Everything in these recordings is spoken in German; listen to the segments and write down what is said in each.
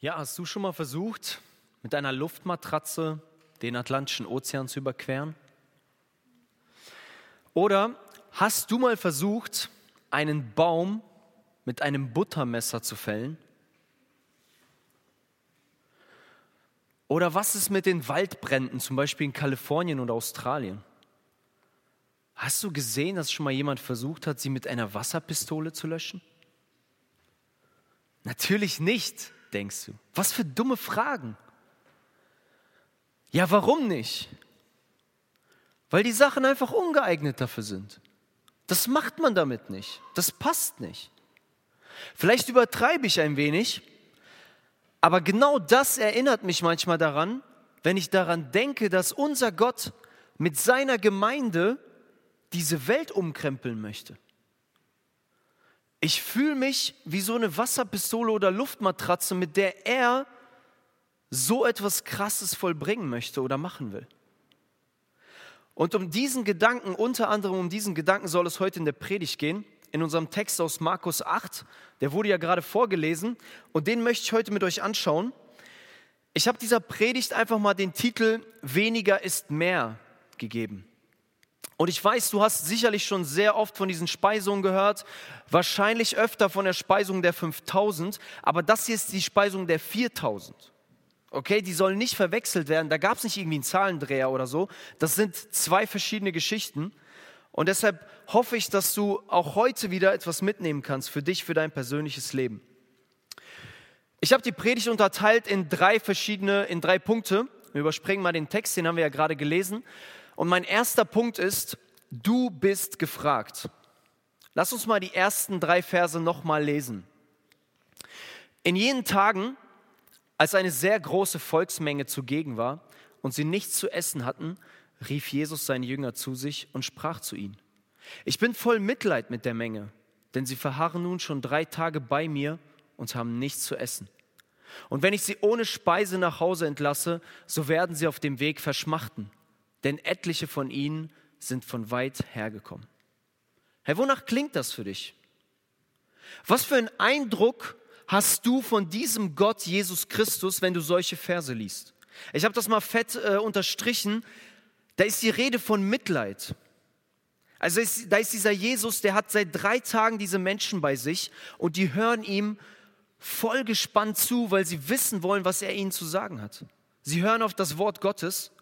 Ja, hast du schon mal versucht, mit einer Luftmatratze den Atlantischen Ozean zu überqueren? Oder hast du mal versucht, einen Baum mit einem Buttermesser zu fällen? Oder was ist mit den Waldbränden, zum Beispiel in Kalifornien oder Australien? Hast du gesehen, dass schon mal jemand versucht hat, sie mit einer Wasserpistole zu löschen? Natürlich nicht denkst du? Was für dumme Fragen. Ja, warum nicht? Weil die Sachen einfach ungeeignet dafür sind. Das macht man damit nicht. Das passt nicht. Vielleicht übertreibe ich ein wenig, aber genau das erinnert mich manchmal daran, wenn ich daran denke, dass unser Gott mit seiner Gemeinde diese Welt umkrempeln möchte. Ich fühle mich wie so eine Wasserpistole oder Luftmatratze, mit der er so etwas Krasses vollbringen möchte oder machen will. Und um diesen Gedanken, unter anderem um diesen Gedanken soll es heute in der Predigt gehen, in unserem Text aus Markus 8, der wurde ja gerade vorgelesen und den möchte ich heute mit euch anschauen. Ich habe dieser Predigt einfach mal den Titel Weniger ist mehr gegeben. Und ich weiß, du hast sicherlich schon sehr oft von diesen Speisungen gehört, wahrscheinlich öfter von der Speisung der 5000, aber das hier ist die Speisung der 4000. Okay, die sollen nicht verwechselt werden, da gab es nicht irgendwie einen Zahlendreher oder so, das sind zwei verschiedene Geschichten. Und deshalb hoffe ich, dass du auch heute wieder etwas mitnehmen kannst für dich, für dein persönliches Leben. Ich habe die Predigt unterteilt in drei verschiedene, in drei Punkte. Wir überspringen mal den Text, den haben wir ja gerade gelesen. Und mein erster Punkt ist, du bist gefragt. Lass uns mal die ersten drei Verse nochmal lesen. In jenen Tagen, als eine sehr große Volksmenge zugegen war und sie nichts zu essen hatten, rief Jesus seine Jünger zu sich und sprach zu ihnen. Ich bin voll Mitleid mit der Menge, denn sie verharren nun schon drei Tage bei mir und haben nichts zu essen. Und wenn ich sie ohne Speise nach Hause entlasse, so werden sie auf dem Weg verschmachten denn etliche von ihnen sind von weit hergekommen. Herr, wonach klingt das für dich? Was für einen Eindruck hast du von diesem Gott Jesus Christus, wenn du solche Verse liest? Ich habe das mal fett äh, unterstrichen. Da ist die Rede von Mitleid. Also ist, da ist dieser Jesus, der hat seit drei Tagen diese Menschen bei sich und die hören ihm voll gespannt zu, weil sie wissen wollen, was er ihnen zu sagen hat. Sie hören auf das Wort Gottes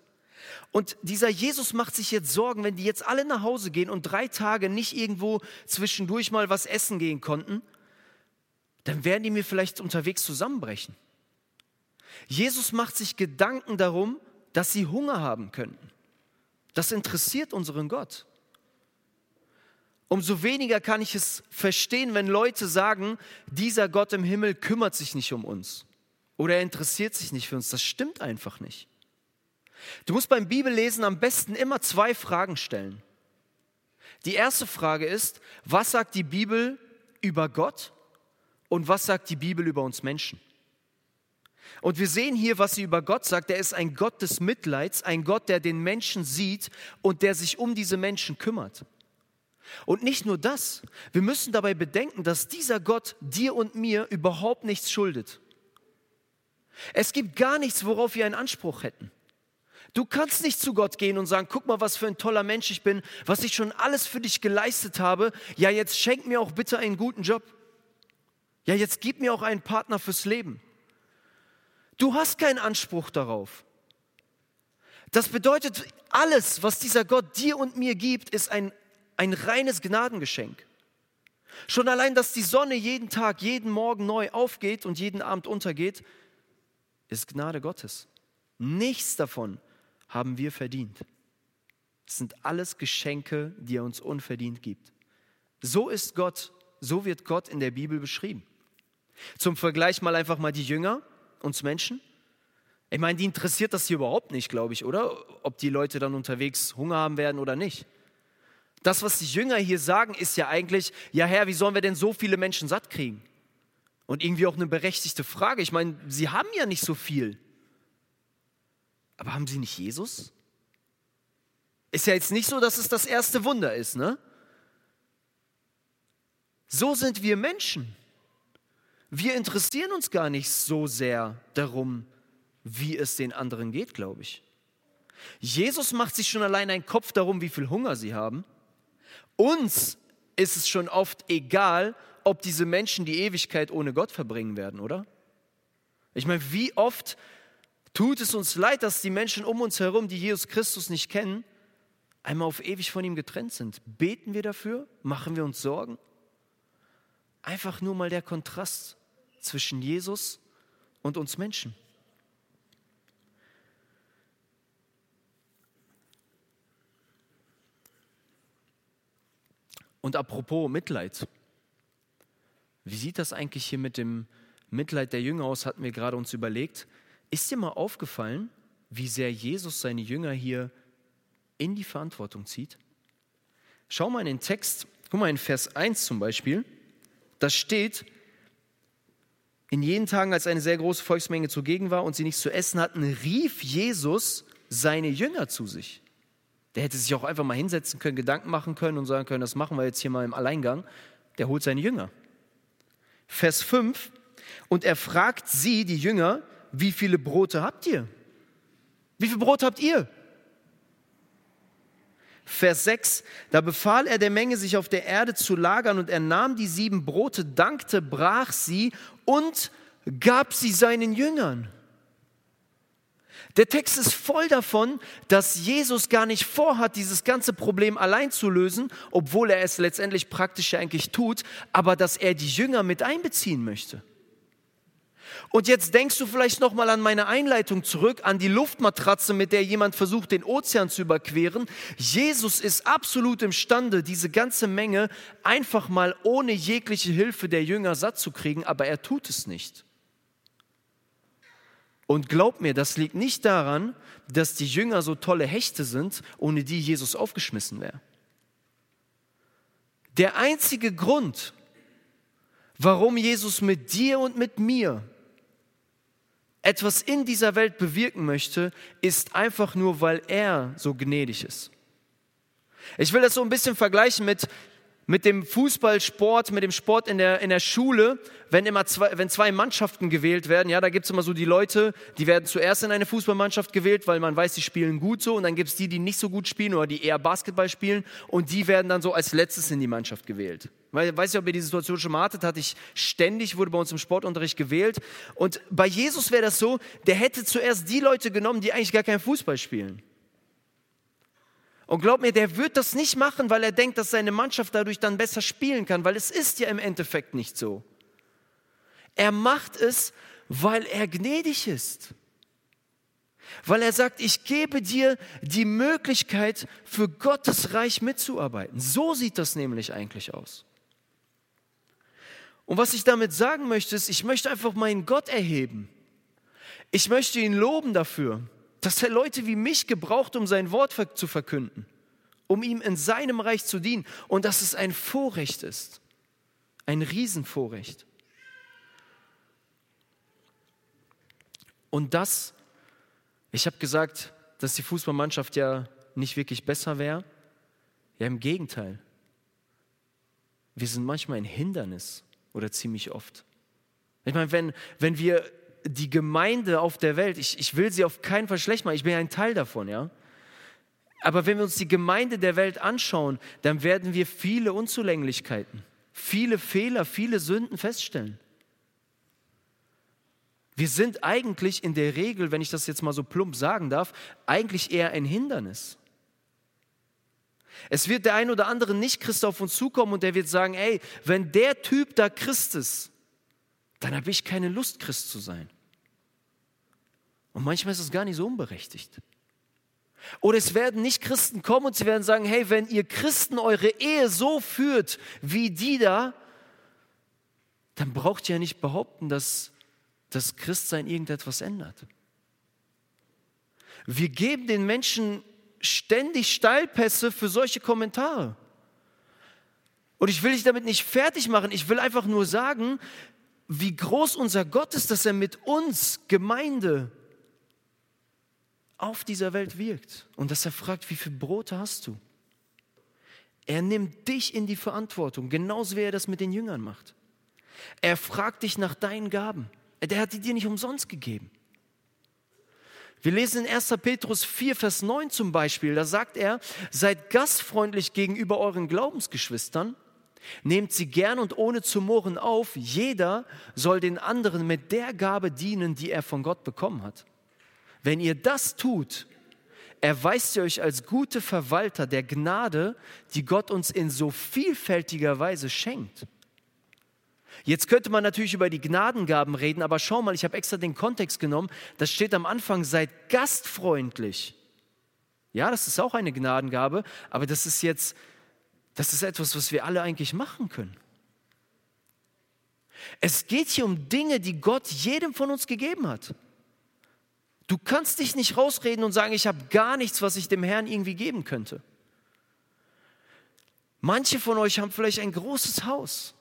und dieser Jesus macht sich jetzt Sorgen, wenn die jetzt alle nach Hause gehen und drei Tage nicht irgendwo zwischendurch mal was essen gehen konnten, dann werden die mir vielleicht unterwegs zusammenbrechen. Jesus macht sich Gedanken darum, dass sie Hunger haben könnten. Das interessiert unseren Gott. Umso weniger kann ich es verstehen, wenn Leute sagen, dieser Gott im Himmel kümmert sich nicht um uns oder er interessiert sich nicht für uns. Das stimmt einfach nicht. Du musst beim Bibellesen am besten immer zwei Fragen stellen. Die erste Frage ist, was sagt die Bibel über Gott und was sagt die Bibel über uns Menschen? Und wir sehen hier, was sie über Gott sagt. Er ist ein Gott des Mitleids, ein Gott, der den Menschen sieht und der sich um diese Menschen kümmert. Und nicht nur das, wir müssen dabei bedenken, dass dieser Gott dir und mir überhaupt nichts schuldet. Es gibt gar nichts, worauf wir einen Anspruch hätten. Du kannst nicht zu Gott gehen und sagen, guck mal, was für ein toller Mensch ich bin, was ich schon alles für dich geleistet habe. Ja, jetzt schenk mir auch bitte einen guten Job. Ja, jetzt gib mir auch einen Partner fürs Leben. Du hast keinen Anspruch darauf. Das bedeutet, alles, was dieser Gott dir und mir gibt, ist ein, ein reines Gnadengeschenk. Schon allein, dass die Sonne jeden Tag, jeden Morgen neu aufgeht und jeden Abend untergeht, ist Gnade Gottes. Nichts davon haben wir verdient. Es sind alles Geschenke, die er uns unverdient gibt. So ist Gott, so wird Gott in der Bibel beschrieben. Zum Vergleich mal einfach mal die Jünger, uns Menschen. Ich meine, die interessiert das hier überhaupt nicht, glaube ich, oder? Ob die Leute dann unterwegs Hunger haben werden oder nicht. Das, was die Jünger hier sagen, ist ja eigentlich, ja Herr, wie sollen wir denn so viele Menschen satt kriegen? Und irgendwie auch eine berechtigte Frage. Ich meine, sie haben ja nicht so viel. Aber haben sie nicht Jesus? Ist ja jetzt nicht so, dass es das erste Wunder ist, ne? So sind wir Menschen. Wir interessieren uns gar nicht so sehr darum, wie es den anderen geht, glaube ich. Jesus macht sich schon allein einen Kopf darum, wie viel Hunger sie haben. Uns ist es schon oft egal, ob diese Menschen die Ewigkeit ohne Gott verbringen werden, oder? Ich meine, wie oft tut es uns leid, dass die Menschen um uns herum, die Jesus Christus nicht kennen, einmal auf ewig von ihm getrennt sind. Beten wir dafür? Machen wir uns Sorgen? Einfach nur mal der Kontrast zwischen Jesus und uns Menschen. Und apropos Mitleid. Wie sieht das eigentlich hier mit dem Mitleid der Jünger aus, hatten wir gerade uns überlegt. Ist dir mal aufgefallen, wie sehr Jesus seine Jünger hier in die Verantwortung zieht? Schau mal in den Text, guck mal in Vers 1 zum Beispiel, da steht, in jenen Tagen, als eine sehr große Volksmenge zugegen war und sie nichts zu essen hatten, rief Jesus seine Jünger zu sich. Der hätte sich auch einfach mal hinsetzen können, Gedanken machen können und sagen können, das machen wir jetzt hier mal im Alleingang. Der holt seine Jünger. Vers 5, und er fragt sie, die Jünger, wie viele Brote habt ihr? Wie viele Brote habt ihr? Vers 6, da befahl er der Menge, sich auf der Erde zu lagern, und er nahm die sieben Brote, dankte, brach sie und gab sie seinen Jüngern. Der Text ist voll davon, dass Jesus gar nicht vorhat, dieses ganze Problem allein zu lösen, obwohl er es letztendlich praktisch eigentlich tut, aber dass er die Jünger mit einbeziehen möchte. Und jetzt denkst du vielleicht noch mal an meine Einleitung zurück, an die Luftmatratze, mit der jemand versucht, den Ozean zu überqueren. Jesus ist absolut imstande, diese ganze Menge einfach mal ohne jegliche Hilfe der Jünger satt zu kriegen, aber er tut es nicht. Und glaub mir, das liegt nicht daran, dass die Jünger so tolle Hechte sind, ohne die Jesus aufgeschmissen wäre. Der einzige Grund, warum Jesus mit dir und mit mir etwas in dieser Welt bewirken möchte, ist einfach nur, weil er so gnädig ist. Ich will das so ein bisschen vergleichen mit, mit dem Fußballsport, mit dem Sport in der, in der Schule, wenn immer zwei, wenn zwei Mannschaften gewählt werden, ja, da gibt es immer so die Leute, die werden zuerst in eine Fußballmannschaft gewählt, weil man weiß, die spielen gut so, und dann gibt es die, die nicht so gut spielen oder die eher Basketball spielen, und die werden dann so als letztes in die Mannschaft gewählt. Weiß nicht, ob ihr die Situation schon mal hattet, hatte ich ständig, wurde bei uns im Sportunterricht gewählt. Und bei Jesus wäre das so, der hätte zuerst die Leute genommen, die eigentlich gar keinen Fußball spielen. Und glaub mir, der wird das nicht machen, weil er denkt, dass seine Mannschaft dadurch dann besser spielen kann, weil es ist ja im Endeffekt nicht so. Er macht es, weil er gnädig ist. Weil er sagt, ich gebe dir die Möglichkeit, für Gottes Reich mitzuarbeiten. So sieht das nämlich eigentlich aus. Und was ich damit sagen möchte, ist, ich möchte einfach meinen Gott erheben. Ich möchte ihn loben dafür, dass er Leute wie mich gebraucht, um sein Wort zu verkünden, um ihm in seinem Reich zu dienen und dass es ein Vorrecht ist, ein Riesenvorrecht. Und das, ich habe gesagt, dass die Fußballmannschaft ja nicht wirklich besser wäre. Ja, im Gegenteil. Wir sind manchmal ein Hindernis oder ziemlich oft. Ich meine, wenn, wenn wir die Gemeinde auf der Welt, ich, ich will sie auf keinen Fall schlecht machen, ich bin ja ein Teil davon, ja. Aber wenn wir uns die Gemeinde der Welt anschauen, dann werden wir viele Unzulänglichkeiten, viele Fehler, viele Sünden feststellen. Wir sind eigentlich in der Regel, wenn ich das jetzt mal so plump sagen darf, eigentlich eher ein Hindernis. Es wird der ein oder andere Nicht-Christ auf uns zukommen und der wird sagen, ey, wenn der Typ da Christ ist, dann habe ich keine Lust, Christ zu sein. Und manchmal ist es gar nicht so unberechtigt. Oder es werden nicht Christen kommen und sie werden sagen, hey, wenn ihr Christen eure Ehe so führt wie die da, dann braucht ihr ja nicht behaupten, dass das Christsein irgendetwas ändert. Wir geben den Menschen ständig Steilpässe für solche Kommentare. Und ich will dich damit nicht fertig machen, ich will einfach nur sagen, wie groß unser Gott ist, dass er mit uns, Gemeinde, auf dieser Welt wirkt und dass er fragt, wie viele Brote hast du? Er nimmt dich in die Verantwortung, genauso wie er das mit den Jüngern macht. Er fragt dich nach deinen Gaben. Der hat die dir nicht umsonst gegeben. Wir lesen in 1. Petrus 4, Vers 9 zum Beispiel, da sagt er, seid gastfreundlich gegenüber euren Glaubensgeschwistern, nehmt sie gern und ohne zu murren auf, jeder soll den anderen mit der Gabe dienen, die er von Gott bekommen hat. Wenn ihr das tut, erweist ihr euch als gute Verwalter der Gnade, die Gott uns in so vielfältiger Weise schenkt. Jetzt könnte man natürlich über die Gnadengaben reden, aber schau mal, ich habe extra den Kontext genommen. Das steht am Anfang, seid gastfreundlich. Ja, das ist auch eine Gnadengabe, aber das ist jetzt, das ist etwas, was wir alle eigentlich machen können. Es geht hier um Dinge, die Gott jedem von uns gegeben hat. Du kannst dich nicht rausreden und sagen, ich habe gar nichts, was ich dem Herrn irgendwie geben könnte. Manche von euch haben vielleicht ein großes Haus.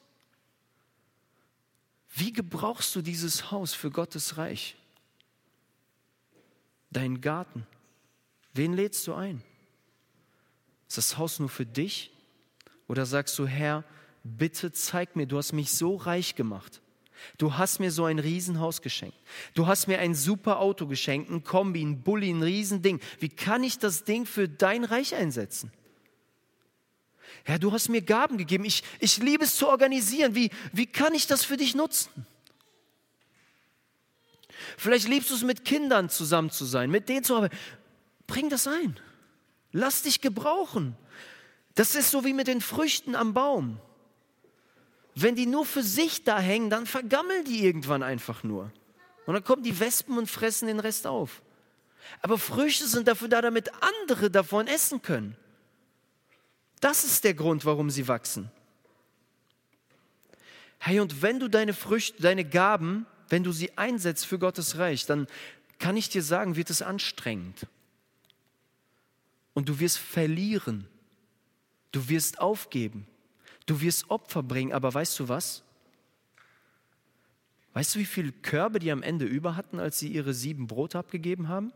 Wie gebrauchst du dieses Haus für Gottes Reich? Deinen Garten. Wen lädst du ein? Ist das Haus nur für dich? Oder sagst du, Herr, bitte zeig mir, du hast mich so reich gemacht. Du hast mir so ein Riesenhaus geschenkt. Du hast mir ein super Auto geschenkt, ein Kombi, ein Bulli, ein Riesending. Wie kann ich das Ding für dein Reich einsetzen? Herr, du hast mir Gaben gegeben. Ich, ich liebe es zu organisieren. Wie, wie kann ich das für dich nutzen? Vielleicht liebst du es, mit Kindern zusammen zu sein, mit denen zu arbeiten. Bring das ein. Lass dich gebrauchen. Das ist so wie mit den Früchten am Baum. Wenn die nur für sich da hängen, dann vergammeln die irgendwann einfach nur. Und dann kommen die Wespen und fressen den Rest auf. Aber Früchte sind dafür da, damit andere davon essen können. Das ist der Grund, warum sie wachsen. Hey, und wenn du deine Früchte, deine Gaben, wenn du sie einsetzt für Gottes Reich, dann kann ich dir sagen, wird es anstrengend. Und du wirst verlieren. Du wirst aufgeben. Du wirst Opfer bringen. Aber weißt du was? Weißt du, wie viele Körbe die am Ende über hatten, als sie ihre sieben Brote abgegeben haben?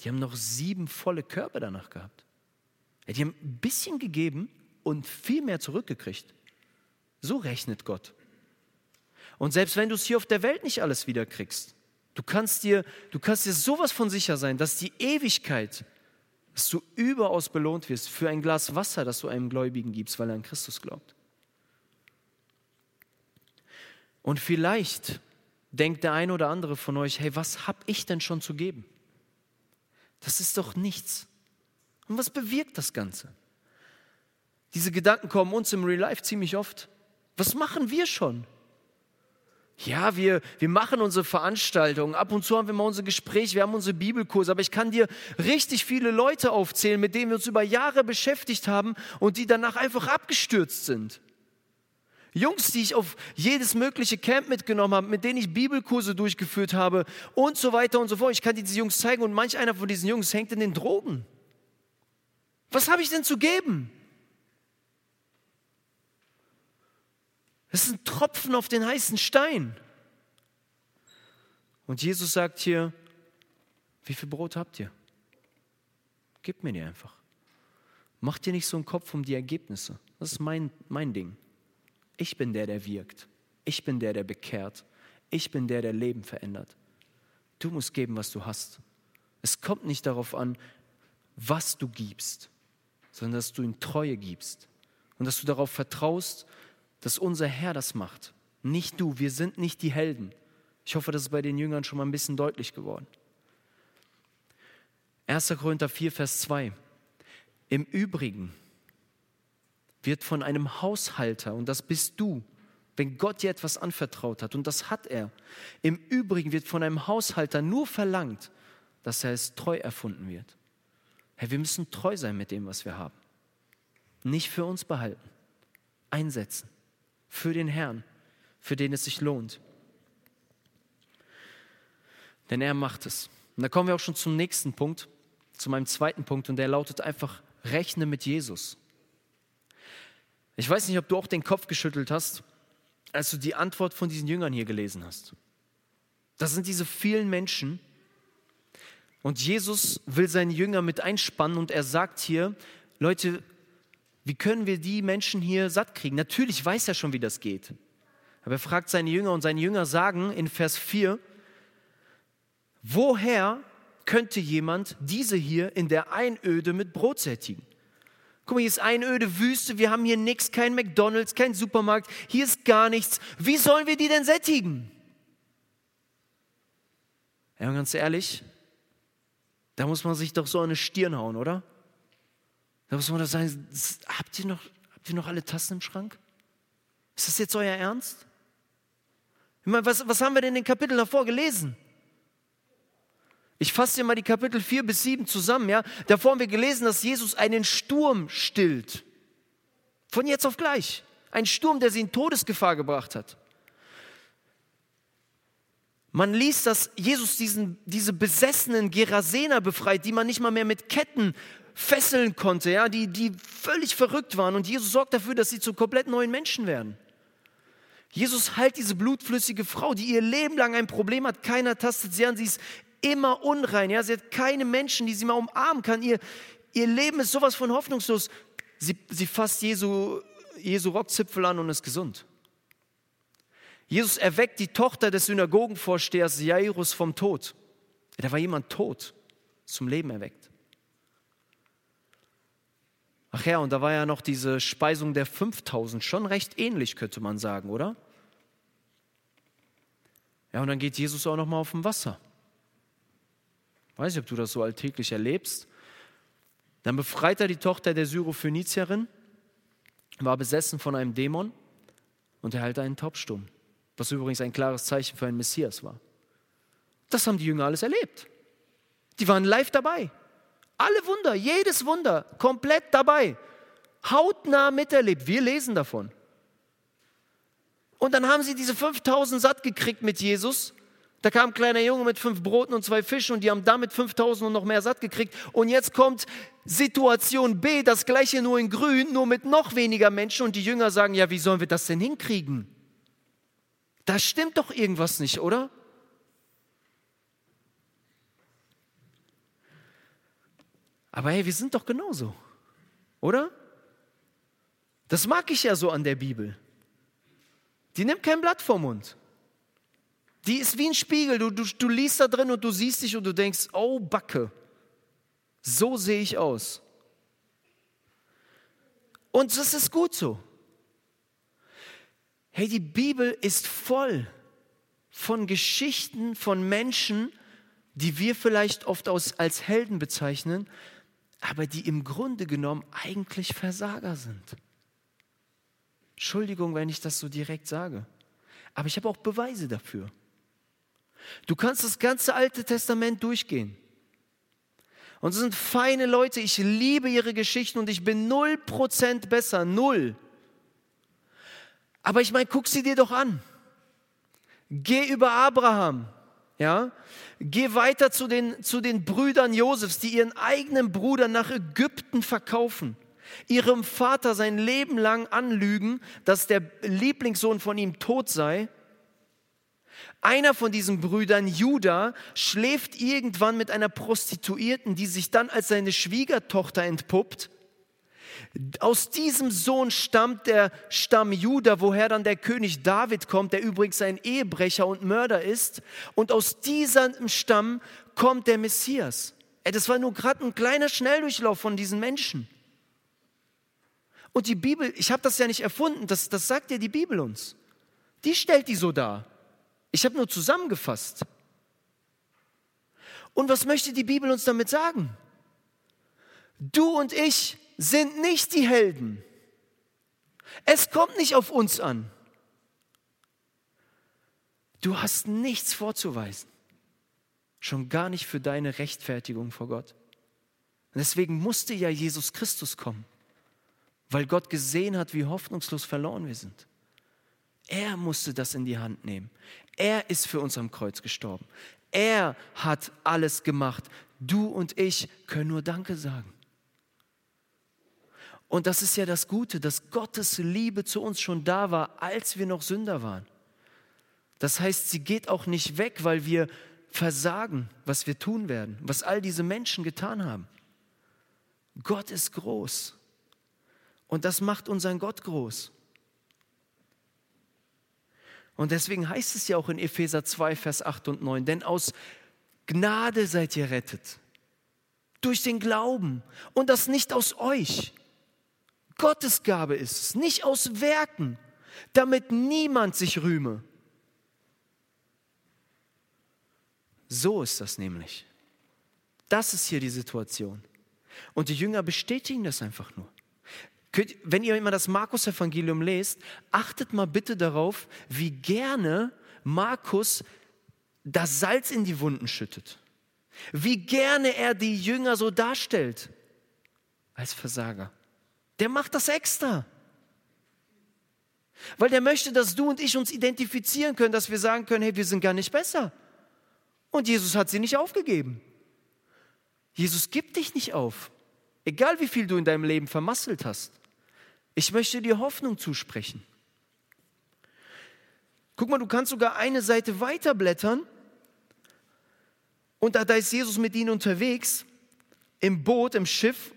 Die haben noch sieben volle Körbe danach gehabt. Die haben ein bisschen gegeben und viel mehr zurückgekriegt. So rechnet Gott. Und selbst wenn du es hier auf der Welt nicht alles wiederkriegst, du kannst dir, du kannst dir sowas von sicher sein, dass die Ewigkeit, dass du überaus belohnt wirst für ein Glas Wasser, das du einem Gläubigen gibst, weil er an Christus glaubt. Und vielleicht denkt der eine oder andere von euch, hey, was habe ich denn schon zu geben? Das ist doch nichts. Und was bewirkt das Ganze? Diese Gedanken kommen uns im Real Life ziemlich oft. Was machen wir schon? Ja, wir, wir machen unsere Veranstaltungen, ab und zu haben wir mal unsere Gespräche, wir haben unsere Bibelkurse, aber ich kann dir richtig viele Leute aufzählen, mit denen wir uns über Jahre beschäftigt haben und die danach einfach abgestürzt sind. Jungs, die ich auf jedes mögliche Camp mitgenommen habe, mit denen ich Bibelkurse durchgeführt habe und so weiter und so fort. Ich kann dir diese Jungs zeigen und manch einer von diesen Jungs hängt in den Drogen. Was habe ich denn zu geben? Es ist ein Tropfen auf den heißen Stein. Und Jesus sagt hier, wie viel Brot habt ihr? Gib mir die einfach. Mach dir nicht so einen Kopf um die Ergebnisse. Das ist mein, mein Ding. Ich bin der, der wirkt. Ich bin der, der bekehrt. Ich bin der, der Leben verändert. Du musst geben, was du hast. Es kommt nicht darauf an, was du gibst, sondern dass du ihm Treue gibst und dass du darauf vertraust, dass unser Herr das macht. Nicht du, wir sind nicht die Helden. Ich hoffe, das ist bei den Jüngern schon mal ein bisschen deutlich geworden. 1. Korinther 4, Vers 2. Im Übrigen wird von einem Haushalter, und das bist du, wenn Gott dir etwas anvertraut hat, und das hat er, im Übrigen wird von einem Haushalter nur verlangt, dass er es treu erfunden wird. Herr, wir müssen treu sein mit dem, was wir haben. Nicht für uns behalten, einsetzen. Für den Herrn, für den es sich lohnt. Denn er macht es. Und da kommen wir auch schon zum nächsten Punkt, zu meinem zweiten Punkt, und der lautet einfach, rechne mit Jesus. Ich weiß nicht, ob du auch den Kopf geschüttelt hast, als du die Antwort von diesen Jüngern hier gelesen hast. Das sind diese vielen Menschen, und Jesus will seine Jünger mit einspannen und er sagt hier, Leute, Wie können wir die Menschen hier satt kriegen? Natürlich weiß er schon, wie das geht. Aber er fragt seine Jünger und seine Jünger sagen in Vers 4, woher könnte jemand diese hier in der Einöde mit Brot sättigen? Guck mal, hier ist Einöde, Wüste, wir haben hier nichts, kein McDonalds, kein Supermarkt, hier ist gar nichts. Wie sollen wir die denn sättigen? Ja, ganz ehrlich, da muss man sich doch so eine Stirn hauen, oder? Da muss man doch sagen, habt ihr noch, habt ihr noch alle Tassen im Schrank? Ist das jetzt euer Ernst? Ich meine, was, was haben wir denn in den Kapiteln davor gelesen? Ich fasse dir mal die Kapitel 4 bis 7 zusammen. Ja? Davor haben wir gelesen, dass Jesus einen Sturm stillt. Von jetzt auf gleich. Ein Sturm, der sie in Todesgefahr gebracht hat. Man liest, dass Jesus diesen, diese besessenen Gerasener befreit, die man nicht mal mehr mit Ketten fesseln konnte, ja, die, die völlig verrückt waren. Und Jesus sorgt dafür, dass sie zu komplett neuen Menschen werden. Jesus heilt diese blutflüssige Frau, die ihr Leben lang ein Problem hat. Keiner tastet sie an. Sie ist immer unrein. Ja? Sie hat keine Menschen, die sie mal umarmen kann. Ihr, ihr Leben ist sowas von hoffnungslos. Sie, sie fasst Jesu, Jesu Rockzipfel an und ist gesund. Jesus erweckt die Tochter des Synagogenvorstehers Jairus vom Tod. Da war jemand tot, zum Leben erweckt. Ach ja, und da war ja noch diese Speisung der 5000, schon recht ähnlich, könnte man sagen, oder? Ja, und dann geht Jesus auch noch mal auf dem Wasser. Weiß nicht, ob du das so alltäglich erlebst. Dann befreit er die Tochter der Syrophönizierin, war besessen von einem Dämon und erhält einen Taubstumm, was übrigens ein klares Zeichen für einen Messias war. Das haben die Jünger alles erlebt. Die waren live dabei. Alle Wunder, jedes Wunder, komplett dabei. Hautnah miterlebt. Wir lesen davon. Und dann haben sie diese 5000 satt gekriegt mit Jesus. Da kam ein kleiner Junge mit fünf Broten und zwei Fischen und die haben damit 5000 und noch mehr satt gekriegt. Und jetzt kommt Situation B, das gleiche nur in grün, nur mit noch weniger Menschen. Und die Jünger sagen, ja, wie sollen wir das denn hinkriegen? Da stimmt doch irgendwas nicht, oder? Aber hey, wir sind doch genauso, oder? Das mag ich ja so an der Bibel. Die nimmt kein Blatt vom Mund. Die ist wie ein Spiegel. Du, du, du liest da drin und du siehst dich und du denkst, oh Backe, so sehe ich aus. Und das ist gut so. Hey, die Bibel ist voll von Geschichten von Menschen, die wir vielleicht oft als Helden bezeichnen, aber die im Grunde genommen eigentlich Versager sind. Entschuldigung, wenn ich das so direkt sage, aber ich habe auch Beweise dafür. Du kannst das ganze Alte Testament durchgehen. Und es sind feine Leute, ich liebe ihre Geschichten und ich bin null Prozent besser, null. Aber ich meine, guck sie dir doch an. Geh über Abraham, ja? Geh weiter zu den, zu den Brüdern Josefs, die ihren eigenen Bruder nach Ägypten verkaufen, ihrem Vater sein Leben lang anlügen, dass der Lieblingssohn von ihm tot sei. Einer von diesen Brüdern, Judah, schläft irgendwann mit einer Prostituierten, die sich dann als seine Schwiegertochter entpuppt. Aus diesem Sohn stammt der Stamm Juda, woher dann der König David kommt, der übrigens ein Ehebrecher und Mörder ist. Und aus diesem Stamm kommt der Messias. Das war nur gerade ein kleiner Schnelldurchlauf von diesen Menschen. Und die Bibel, ich habe das ja nicht erfunden, das, das sagt ja die Bibel uns. Die stellt die so dar. Ich habe nur zusammengefasst. Und was möchte die Bibel uns damit sagen? Du und ich sind nicht die Helden. Es kommt nicht auf uns an. Du hast nichts vorzuweisen. Schon gar nicht für deine Rechtfertigung vor Gott. Deswegen musste ja Jesus Christus kommen, weil Gott gesehen hat, wie hoffnungslos verloren wir sind. Er musste das in die Hand nehmen. Er ist für uns am Kreuz gestorben. Er hat alles gemacht. Du und ich können nur Danke sagen. Und das ist ja das Gute, dass Gottes Liebe zu uns schon da war, als wir noch Sünder waren. Das heißt, sie geht auch nicht weg, weil wir versagen, was wir tun werden, was all diese Menschen getan haben. Gott ist groß. Und das macht unseren Gott groß. Und deswegen heißt es ja auch in Epheser 2, Vers 8 und 9, denn aus Gnade seid ihr rettet. Durch den Glauben. Und das nicht aus euch. Gottes Gabe ist es, nicht aus Werken, damit niemand sich rühme. So ist das nämlich. Das ist hier die Situation. Und die Jünger bestätigen das einfach nur. Wenn ihr immer das Markus-Evangelium lest, achtet mal bitte darauf, wie gerne Markus das Salz in die Wunden schüttet. Wie gerne er die Jünger so darstellt als Versager. Der macht das extra. Weil der möchte, dass du und ich uns identifizieren können, dass wir sagen können, hey, wir sind gar nicht besser. Und Jesus hat sie nicht aufgegeben. Jesus gibt dich nicht auf. Egal wie viel du in deinem Leben vermasselt hast. Ich möchte dir Hoffnung zusprechen. Guck mal, du kannst sogar eine Seite weiterblättern und da, da ist Jesus mit ihnen unterwegs im Boot, im Schiff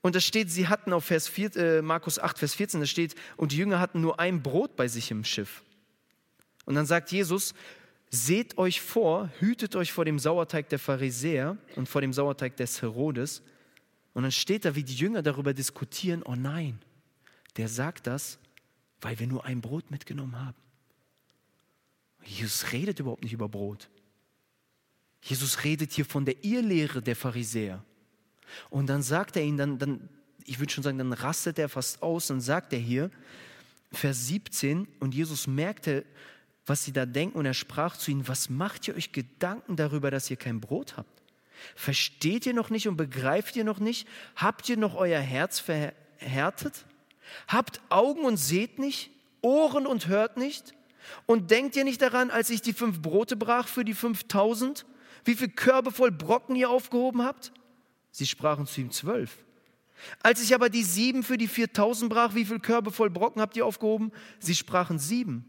und da steht, sie hatten auf Vers 4, äh, Markus 8, Vers 14, da steht, und die Jünger hatten nur ein Brot bei sich im Schiff. Und dann sagt Jesus, seht euch vor, hütet euch vor dem Sauerteig der Pharisäer und vor dem Sauerteig des Herodes. Und dann steht da, wie die Jünger darüber diskutieren, oh nein, der sagt das, weil wir nur ein Brot mitgenommen haben. Jesus redet überhaupt nicht über Brot. Jesus redet hier von der Irrlehre der Pharisäer. Und dann sagt er ihnen, dann, dann, ich würde schon sagen, dann rastet er fast aus und sagt er hier, Vers 17, und Jesus merkte, was sie da denken, und er sprach zu ihnen, was macht ihr euch Gedanken darüber, dass ihr kein Brot habt? Versteht ihr noch nicht und begreift ihr noch nicht? Habt ihr noch euer Herz verhärtet? Habt Augen und seht nicht, Ohren und hört nicht? Und denkt ihr nicht daran, als ich die fünf Brote brach für die fünftausend, wie viel Körbe voll Brocken ihr aufgehoben habt? Sie sprachen zu ihm zwölf. Als ich aber die sieben für die viertausend brach, wie viel Körbe voll Brocken habt ihr aufgehoben? Sie sprachen sieben.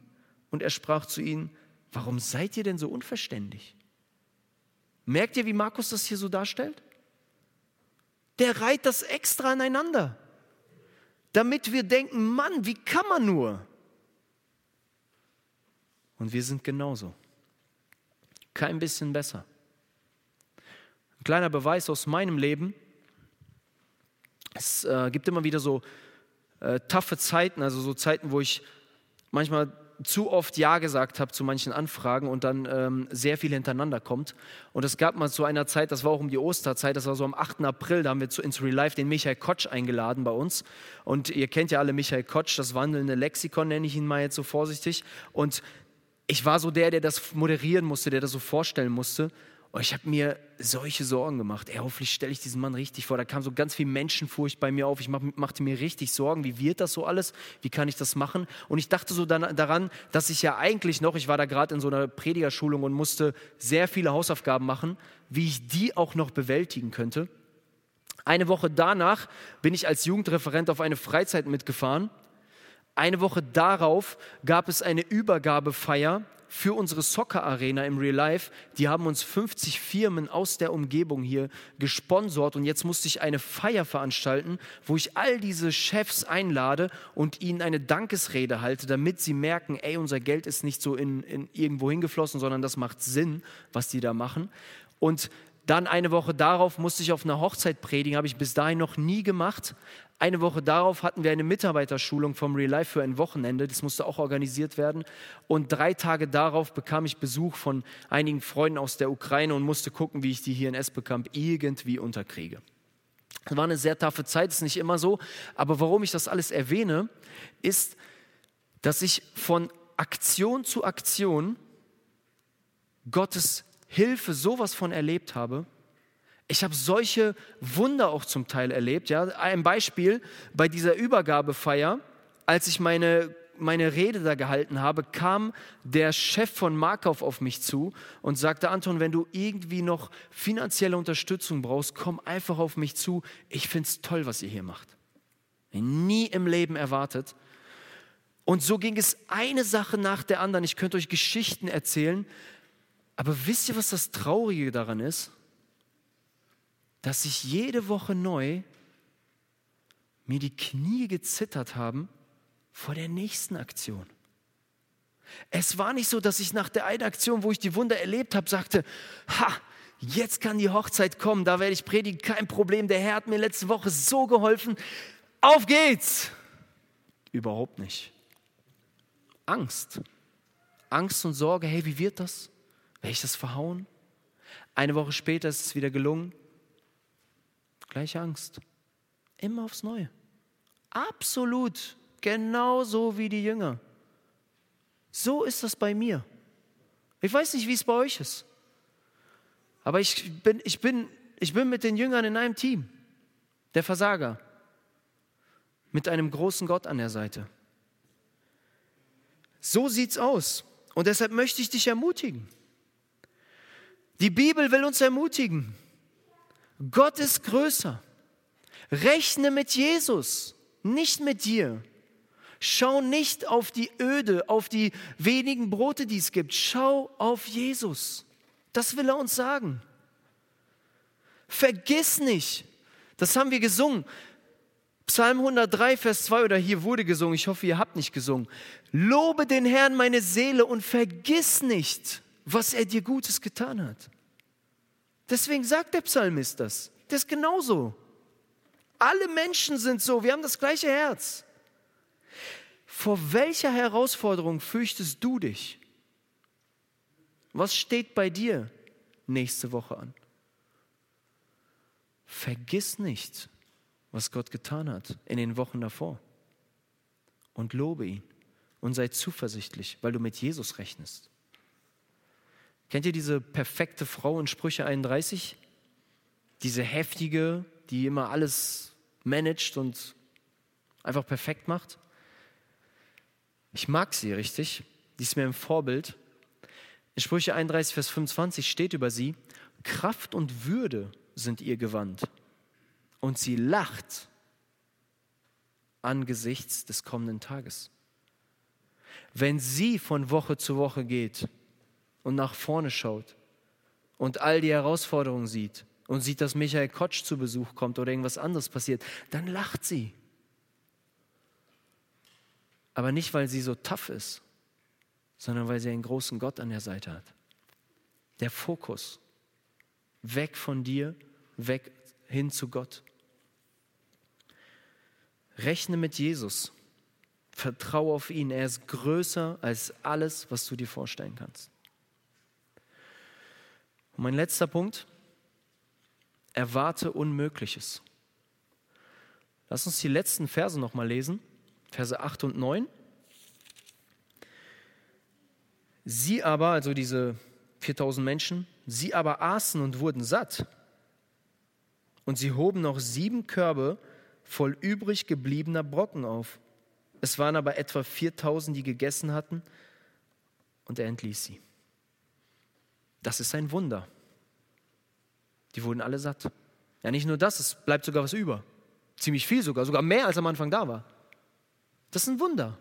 Und er sprach zu ihnen, warum seid ihr denn so unverständig? Merkt ihr, wie Markus das hier so darstellt? Der reiht das extra aneinander damit wir denken, Mann, wie kann man nur? Und wir sind genauso. Kein bisschen besser. Ein kleiner Beweis aus meinem Leben. Es äh, gibt immer wieder so äh, taffe Zeiten, also so Zeiten, wo ich manchmal zu oft Ja gesagt habe zu manchen Anfragen und dann ähm, sehr viel hintereinander kommt. Und es gab mal zu einer Zeit, das war auch um die Osterzeit, das war so am 8. April, da haben wir zu ins Real Life den Michael Kotsch eingeladen bei uns. Und ihr kennt ja alle Michael Kotsch, das wandelnde Lexikon nenne ich ihn mal jetzt so vorsichtig. Und ich war so der, der das moderieren musste, der das so vorstellen musste. Und ich habe mir solche Sorgen gemacht. Ey, hoffentlich stelle ich diesen Mann richtig vor. Da kam so ganz viel Menschenfurcht bei mir auf. Ich machte mir richtig Sorgen. Wie wird das so alles? Wie kann ich das machen? Und ich dachte so dann, daran, dass ich ja eigentlich noch, ich war da gerade in so einer Predigerschulung und musste sehr viele Hausaufgaben machen, wie ich die auch noch bewältigen könnte. Eine Woche danach bin ich als Jugendreferent auf eine Freizeit mitgefahren. Eine Woche darauf gab es eine Übergabefeier für unsere Soccer-Arena im Real Life. Die haben uns 50 Firmen aus der Umgebung hier gesponsert und jetzt musste ich eine Feier veranstalten, wo ich all diese Chefs einlade und ihnen eine Dankesrede halte, damit sie merken, ey, unser Geld ist nicht so in, in irgendwo hingeflossen, sondern das macht Sinn, was die da machen. Und dann eine Woche darauf musste ich auf einer Hochzeit predigen, habe ich bis dahin noch nie gemacht. Eine Woche darauf hatten wir eine Mitarbeiterschulung vom Real Life für ein Wochenende, das musste auch organisiert werden. Und drei Tage darauf bekam ich Besuch von einigen Freunden aus der Ukraine und musste gucken, wie ich die hier in Esbekamp irgendwie unterkriege. Das war eine sehr taffe Zeit, ist nicht immer so. Aber warum ich das alles erwähne, ist, dass ich von Aktion zu Aktion Gottes Hilfe sowas von erlebt habe. Ich habe solche Wunder auch zum Teil erlebt. Ja. Ein Beispiel bei dieser Übergabefeier, als ich meine, meine Rede da gehalten habe, kam der Chef von Markauf auf mich zu und sagte, Anton, wenn du irgendwie noch finanzielle Unterstützung brauchst, komm einfach auf mich zu. Ich finde es toll, was ihr hier macht. Nie im Leben erwartet. Und so ging es eine Sache nach der anderen. Ich könnte euch Geschichten erzählen, aber wisst ihr, was das Traurige daran ist? Dass ich jede Woche neu mir die Knie gezittert haben vor der nächsten Aktion. Es war nicht so, dass ich nach der einen Aktion, wo ich die Wunder erlebt habe, sagte, ha, jetzt kann die Hochzeit kommen, da werde ich predigen, kein Problem, der Herr hat mir letzte Woche so geholfen, auf geht's. Überhaupt nicht. Angst. Angst und Sorge, hey, wie wird das? Werde ich das verhauen? Eine Woche später ist es wieder gelungen. Gleiche Angst. Immer aufs Neue. Absolut. Genauso wie die Jünger. So ist das bei mir. Ich weiß nicht, wie es bei euch ist. Aber ich bin, ich, bin, ich bin mit den Jüngern in einem Team. Der Versager. Mit einem großen Gott an der Seite. So sieht's aus. Und deshalb möchte ich dich ermutigen. Die Bibel will uns ermutigen. Gott ist größer. Rechne mit Jesus, nicht mit dir. Schau nicht auf die Öde, auf die wenigen Brote, die es gibt. Schau auf Jesus. Das will er uns sagen. Vergiss nicht, das haben wir gesungen. Psalm 103, Vers 2 oder hier wurde gesungen, ich hoffe, ihr habt nicht gesungen. Lobe den Herrn meine Seele und vergiss nicht, was er dir Gutes getan hat. Deswegen sagt der Psalmist das. Das ist genauso. Alle Menschen sind so, wir haben das gleiche Herz. Vor welcher Herausforderung fürchtest du dich? Was steht bei dir nächste Woche an? Vergiss nicht, was Gott getan hat in den Wochen davor. Und lobe ihn und sei zuversichtlich, weil du mit Jesus rechnest. Kennt ihr diese perfekte Frau in Sprüche 31? Diese heftige, die immer alles managt und einfach perfekt macht? Ich mag sie richtig. Die ist mir ein Vorbild. In Sprüche 31, Vers 25 steht über sie, Kraft und Würde sind ihr Gewand. Und sie lacht angesichts des kommenden Tages. Wenn sie von Woche zu Woche geht und nach vorne schaut und all die Herausforderungen sieht und sieht, dass Michael Kotsch zu Besuch kommt oder irgendwas anderes passiert, dann lacht sie. Aber nicht, weil sie so tough ist, sondern weil sie einen großen Gott an der Seite hat. Der Fokus. Weg von dir, weg hin zu Gott. Rechne mit Jesus. Vertraue auf ihn. Er ist größer als alles, was du dir vorstellen kannst. Und mein letzter Punkt. Erwarte Unmögliches. Lass uns die letzten Verse nochmal lesen. Verse 8 und 9. Sie aber, also diese 4000 Menschen, sie aber aßen und wurden satt. Und sie hoben noch sieben Körbe voll übrig gebliebener Brocken auf. Es waren aber etwa 4000, die gegessen hatten, und er entließ sie. Das ist ein Wunder. Die wurden alle satt. Ja, nicht nur das, es bleibt sogar was über. Ziemlich viel sogar, sogar mehr als am Anfang da war. Das ist ein Wunder.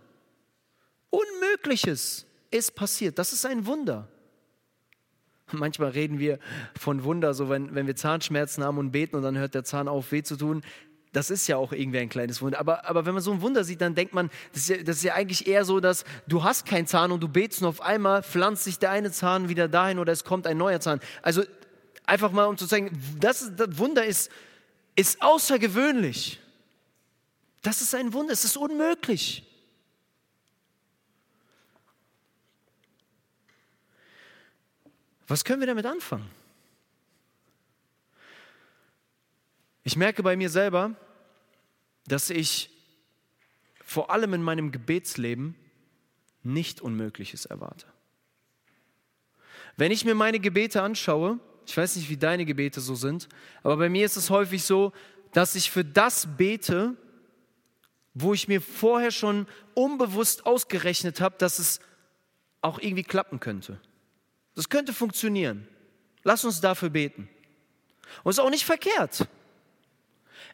Unmögliches ist passiert. Das ist ein Wunder. Manchmal reden wir von Wunder, so wenn, wenn wir Zahnschmerzen haben und beten und dann hört der Zahn auf, weh zu tun. Das ist ja auch irgendwie ein kleines Wunder. Aber, aber wenn man so ein Wunder sieht, dann denkt man, das ist, ja, das ist ja eigentlich eher so, dass du hast keinen Zahn und du betest und auf einmal pflanzt sich der eine Zahn wieder dahin oder es kommt ein neuer Zahn. Also einfach mal, um zu zeigen, das, das Wunder ist, ist außergewöhnlich. Das ist ein Wunder, es ist unmöglich. Was können wir damit anfangen? Ich merke bei mir selber, dass ich vor allem in meinem Gebetsleben nicht Unmögliches erwarte. Wenn ich mir meine Gebete anschaue, ich weiß nicht, wie deine Gebete so sind, aber bei mir ist es häufig so, dass ich für das bete, wo ich mir vorher schon unbewusst ausgerechnet habe, dass es auch irgendwie klappen könnte. Das könnte funktionieren. Lass uns dafür beten. Und ist auch nicht verkehrt.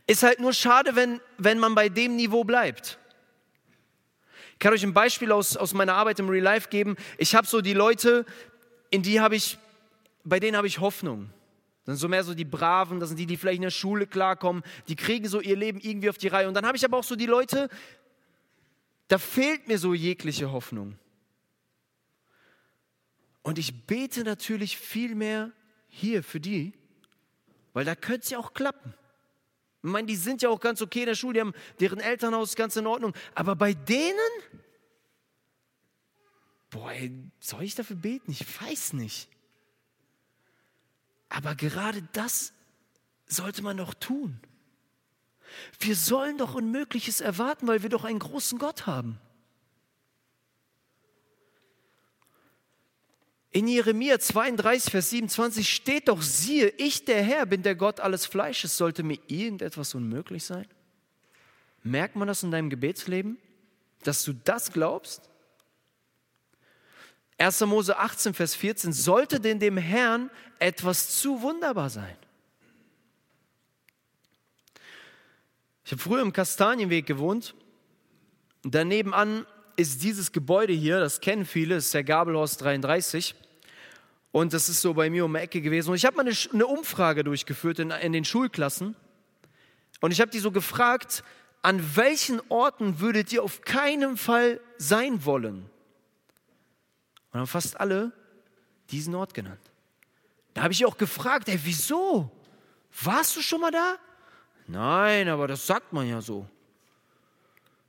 Ist halt nur schade, wenn, wenn man bei dem Niveau bleibt. Ich kann euch ein Beispiel aus, aus meiner Arbeit im Real Life geben. Ich habe so die Leute, in die habe ich, bei denen habe ich Hoffnung. Das sind so mehr so die Braven, das sind die, die vielleicht in der Schule klarkommen, die kriegen so ihr Leben irgendwie auf die Reihe. Und dann habe ich aber auch so die Leute, da fehlt mir so jegliche Hoffnung. Und ich bete natürlich viel mehr hier für die, weil da könnte es ja auch klappen. Ich meine, die sind ja auch ganz okay in der Schule, die haben deren Elternhaus ist ganz in Ordnung. Aber bei denen, boah, soll ich dafür beten? Ich weiß nicht. Aber gerade das sollte man doch tun. Wir sollen doch Unmögliches erwarten, weil wir doch einen großen Gott haben. In Jeremia 32, Vers 27 steht doch, siehe, ich der Herr bin der Gott alles Fleisches. Sollte mir irgendetwas unmöglich sein? Merkt man das in deinem Gebetsleben, dass du das glaubst? 1. Mose 18, Vers 14, sollte denn dem Herrn etwas zu wunderbar sein? Ich habe früher im Kastanienweg gewohnt. Daneben an ist dieses Gebäude hier, das kennen viele, das ist der Gabelhorst 33. Und das ist so bei mir um die Ecke gewesen. Und ich habe mal eine, eine, Umfrage durchgeführt in, in den Schulklassen. Und ich habe die so gefragt, an welchen Orten würdet ihr auf keinen Fall sein wollen? Und haben fast alle diesen Ort genannt. Da habe ich auch gefragt, ey, wieso? Warst du schon mal da? Nein, aber das sagt man ja so.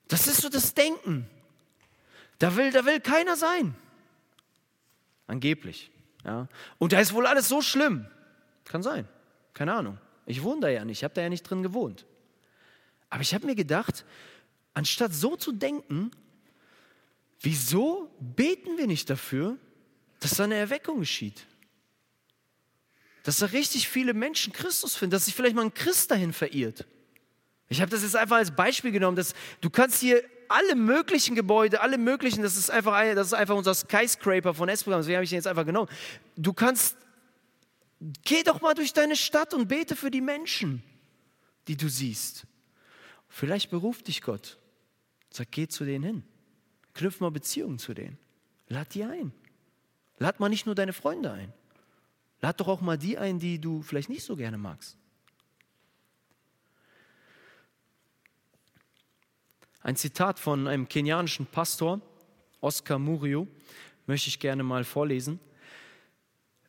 Das ist so das Denken. Da will, da will keiner sein. Angeblich. Ja? Und da ist wohl alles so schlimm. Kann sein. Keine Ahnung. Ich wohne da ja nicht. Ich habe da ja nicht drin gewohnt. Aber ich habe mir gedacht, anstatt so zu denken, wieso beten wir nicht dafür, dass da eine Erweckung geschieht? Dass da richtig viele Menschen Christus finden, dass sich vielleicht mal ein Christ dahin verirrt. Ich habe das jetzt einfach als Beispiel genommen, dass du kannst hier alle möglichen Gebäude, alle möglichen, das ist einfach, das ist einfach unser Skyscraper von S-Programm, deswegen habe ich den jetzt einfach genommen. Du kannst, geh doch mal durch deine Stadt und bete für die Menschen, die du siehst. Vielleicht beruft dich Gott. Sag, geh zu denen hin. Knüpf mal Beziehungen zu denen. Lad die ein. Lad mal nicht nur deine Freunde ein. Lad doch auch mal die ein, die du vielleicht nicht so gerne magst. Ein Zitat von einem kenianischen Pastor, Oscar Murio, möchte ich gerne mal vorlesen.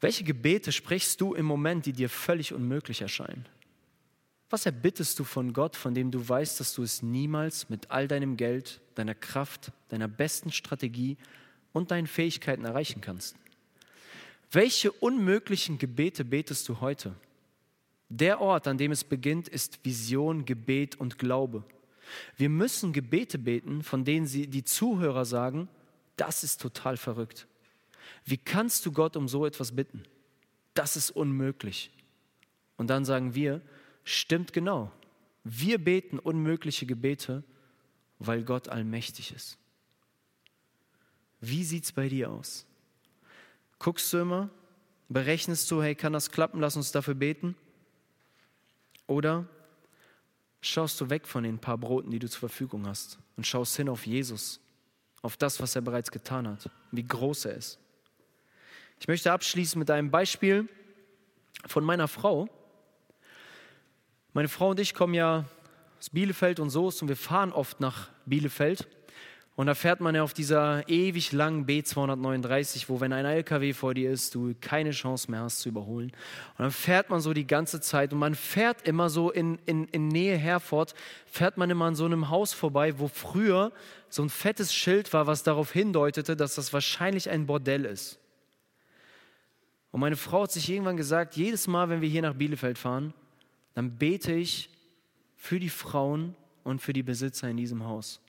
Welche Gebete sprichst du im Moment, die dir völlig unmöglich erscheinen? Was erbittest du von Gott, von dem du weißt, dass du es niemals mit all deinem Geld, deiner Kraft, deiner besten Strategie und deinen Fähigkeiten erreichen kannst? Welche unmöglichen Gebete betest du heute? Der Ort, an dem es beginnt, ist Vision, Gebet und Glaube. Wir müssen Gebete beten, von denen sie, die Zuhörer sagen, das ist total verrückt. Wie kannst du Gott um so etwas bitten? Das ist unmöglich. Und dann sagen wir, stimmt genau. Wir beten unmögliche Gebete, weil Gott allmächtig ist. Wie sieht es bei dir aus? Guckst du immer, berechnest du, hey, kann das klappen, lass uns dafür beten? Oder schaust du weg von den paar Broten, die du zur Verfügung hast und schaust hin auf Jesus, auf das, was er bereits getan hat, wie groß er ist. Ich möchte abschließen mit einem Beispiel von meiner Frau. Meine Frau und ich kommen ja aus Bielefeld und Soest und wir fahren oft nach Bielefeld. Und da fährt man ja auf dieser ewig langen B239, wo wenn ein LKW vor dir ist, du keine Chance mehr hast zu überholen. Und dann fährt man so die ganze Zeit und man fährt immer so in, in, in Nähe Herford, fährt man immer an so einem Haus vorbei, wo früher so ein fettes Schild war, was darauf hindeutete, dass das wahrscheinlich ein Bordell ist. Und meine Frau hat sich irgendwann gesagt, jedes Mal, wenn wir hier nach Bielefeld fahren, dann bete ich für die Frauen und für die Besitzer in diesem Haus.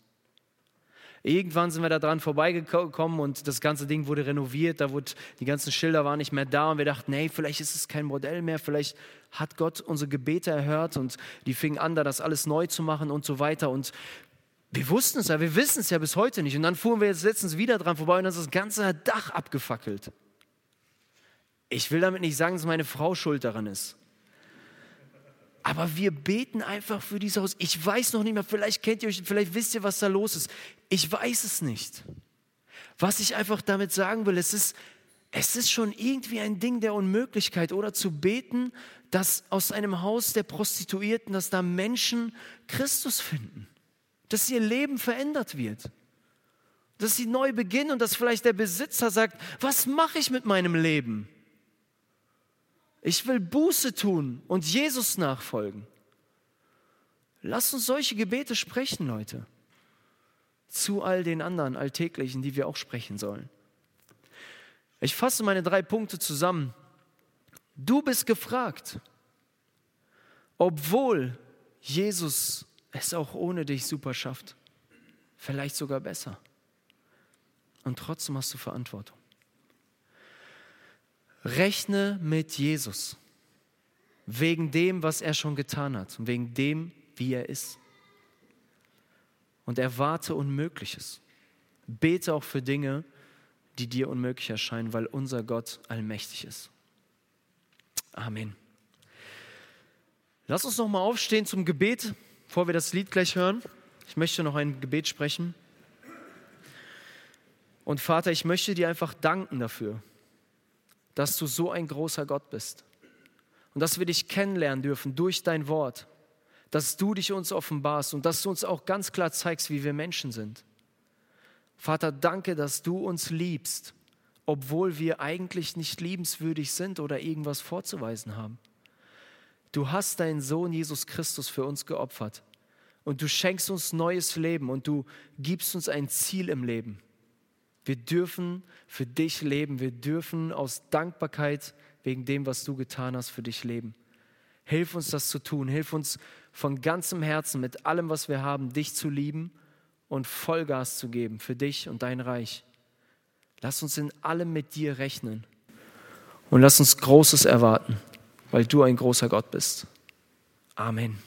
Irgendwann sind wir da dran vorbeigekommen und das ganze Ding wurde renoviert, da wurde, die ganzen Schilder waren nicht mehr da und wir dachten, hey, vielleicht ist es kein Modell mehr, vielleicht hat Gott unsere Gebete erhört und die fingen an, da das alles neu zu machen und so weiter und wir wussten es ja, wir wissen es ja bis heute nicht und dann fuhren wir jetzt letztens wieder dran vorbei und dann ist das ganze Dach abgefackelt. Ich will damit nicht sagen, dass meine Frau schuld daran ist. Aber wir beten einfach für dieses Haus. Ich weiß noch nicht mehr, vielleicht kennt ihr euch, vielleicht wisst ihr, was da los ist. Ich weiß es nicht. Was ich einfach damit sagen will, es ist, es ist schon irgendwie ein Ding der Unmöglichkeit oder zu beten, dass aus einem Haus der Prostituierten, dass da Menschen Christus finden, dass ihr Leben verändert wird, dass sie neu beginnen und dass vielleicht der Besitzer sagt, was mache ich mit meinem Leben? Ich will Buße tun und Jesus nachfolgen. Lasst uns solche Gebete sprechen, Leute, zu all den anderen alltäglichen, die wir auch sprechen sollen. Ich fasse meine drei Punkte zusammen. Du bist gefragt, obwohl Jesus es auch ohne dich super schafft, vielleicht sogar besser. Und trotzdem hast du Verantwortung. Rechne mit Jesus wegen dem, was er schon getan hat und wegen dem, wie er ist. Und erwarte Unmögliches. Bete auch für Dinge, die dir unmöglich erscheinen, weil unser Gott allmächtig ist. Amen. Lass uns noch mal aufstehen zum Gebet, bevor wir das Lied gleich hören. Ich möchte noch ein Gebet sprechen. Und Vater, ich möchte dir einfach danken dafür, dass du so ein großer Gott bist und dass wir dich kennenlernen dürfen durch dein Wort, dass du dich uns offenbarst und dass du uns auch ganz klar zeigst, wie wir Menschen sind. Vater, danke, dass du uns liebst, obwohl wir eigentlich nicht liebenswürdig sind oder irgendwas vorzuweisen haben. Du hast deinen Sohn Jesus Christus für uns geopfert und du schenkst uns neues Leben und du gibst uns ein Ziel im Leben. Wir dürfen für dich leben, wir dürfen aus Dankbarkeit wegen dem, was du getan hast, für dich leben. Hilf uns das zu tun, hilf uns von ganzem Herzen mit allem, was wir haben, dich zu lieben und Vollgas zu geben für dich und dein Reich. Lass uns in allem mit dir rechnen und lass uns Großes erwarten, weil du ein großer Gott bist. Amen.